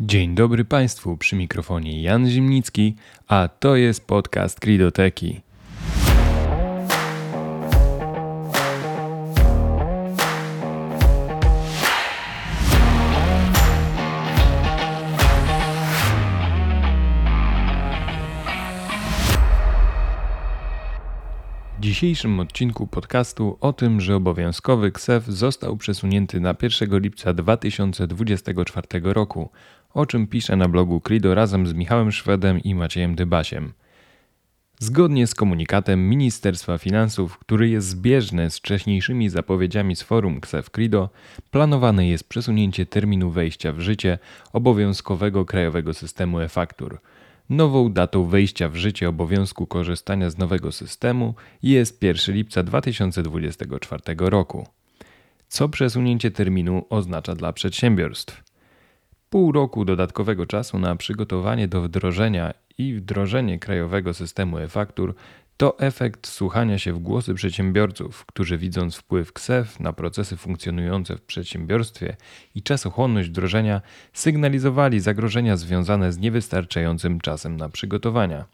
Dzień dobry Państwu, przy mikrofonie Jan Zimnicki, a to jest podcast Kridoteki. W dzisiejszym odcinku podcastu o tym, że obowiązkowy KSEF został przesunięty na 1 lipca 2024 roku, o czym piszę na blogu Krido razem z Michałem Szwedem i Maciejem Dybasiem. Zgodnie z komunikatem Ministerstwa Finansów, który jest zbieżny z wcześniejszymi zapowiedziami z forum KSEF Krido, planowane jest przesunięcie terminu wejścia w życie obowiązkowego krajowego systemu e-faktur – Nową datą wejścia w życie obowiązku korzystania z nowego systemu jest 1 lipca 2024 roku. Co przesunięcie terminu oznacza dla przedsiębiorstw? Pół roku dodatkowego czasu na przygotowanie do wdrożenia i wdrożenie krajowego systemu e-faktur to efekt słuchania się w głosy przedsiębiorców, którzy widząc wpływ KSEF na procesy funkcjonujące w przedsiębiorstwie i czasochłonność wdrożenia, sygnalizowali zagrożenia związane z niewystarczającym czasem na przygotowania.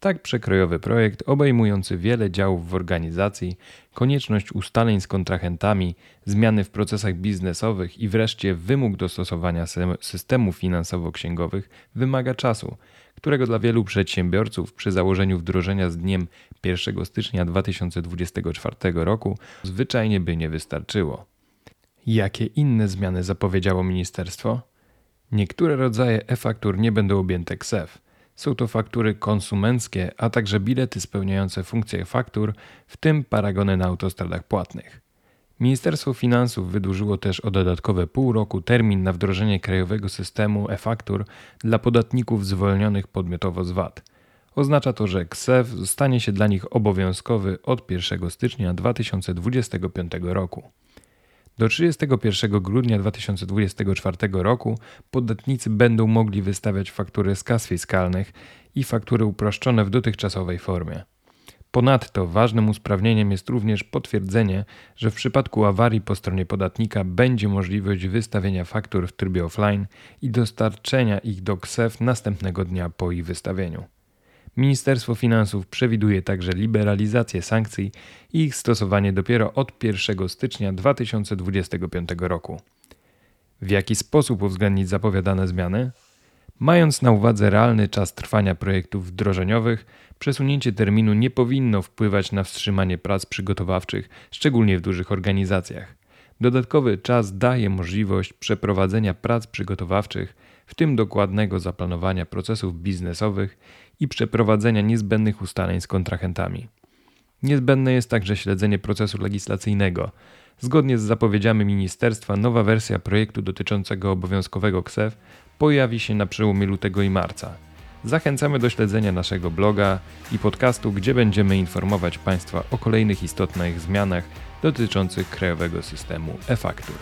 Tak przekrojowy projekt obejmujący wiele działów w organizacji, konieczność ustaleń z kontrahentami, zmiany w procesach biznesowych i wreszcie wymóg dostosowania systemów finansowo-księgowych wymaga czasu, którego dla wielu przedsiębiorców przy założeniu wdrożenia z dniem 1 stycznia 2024 roku zwyczajnie by nie wystarczyło. Jakie inne zmiany zapowiedziało ministerstwo? Niektóre rodzaje e-faktur nie będą objęte KSEF – są to faktury konsumenckie, a także bilety spełniające funkcje faktur, w tym paragony na autostradach płatnych. Ministerstwo Finansów wydłużyło też o dodatkowe pół roku termin na wdrożenie krajowego systemu e-faktur dla podatników zwolnionych podmiotowo z VAT. Oznacza to, że KSEF stanie się dla nich obowiązkowy od 1 stycznia 2025 roku. Do 31 grudnia 2024 roku podatnicy będą mogli wystawiać faktury z kas fiskalnych i faktury uproszczone w dotychczasowej formie. Ponadto ważnym usprawnieniem jest również potwierdzenie, że w przypadku awarii po stronie podatnika będzie możliwość wystawienia faktur w trybie offline i dostarczenia ich do KSEF następnego dnia po ich wystawieniu. Ministerstwo Finansów przewiduje także liberalizację sankcji i ich stosowanie dopiero od 1 stycznia 2025 roku. W jaki sposób uwzględnić zapowiadane zmiany? Mając na uwadze realny czas trwania projektów wdrożeniowych, przesunięcie terminu nie powinno wpływać na wstrzymanie prac przygotowawczych, szczególnie w dużych organizacjach. Dodatkowy czas daje możliwość przeprowadzenia prac przygotowawczych, w tym dokładnego zaplanowania procesów biznesowych i przeprowadzenia niezbędnych ustaleń z kontrahentami. Niezbędne jest także śledzenie procesu legislacyjnego. Zgodnie z zapowiedziami ministerstwa, nowa wersja projektu dotyczącego obowiązkowego KSEF pojawi się na przełomie lutego i marca. Zachęcamy do śledzenia naszego bloga i podcastu, gdzie będziemy informować Państwa o kolejnych istotnych zmianach dotyczących krajowego systemu e-faktur.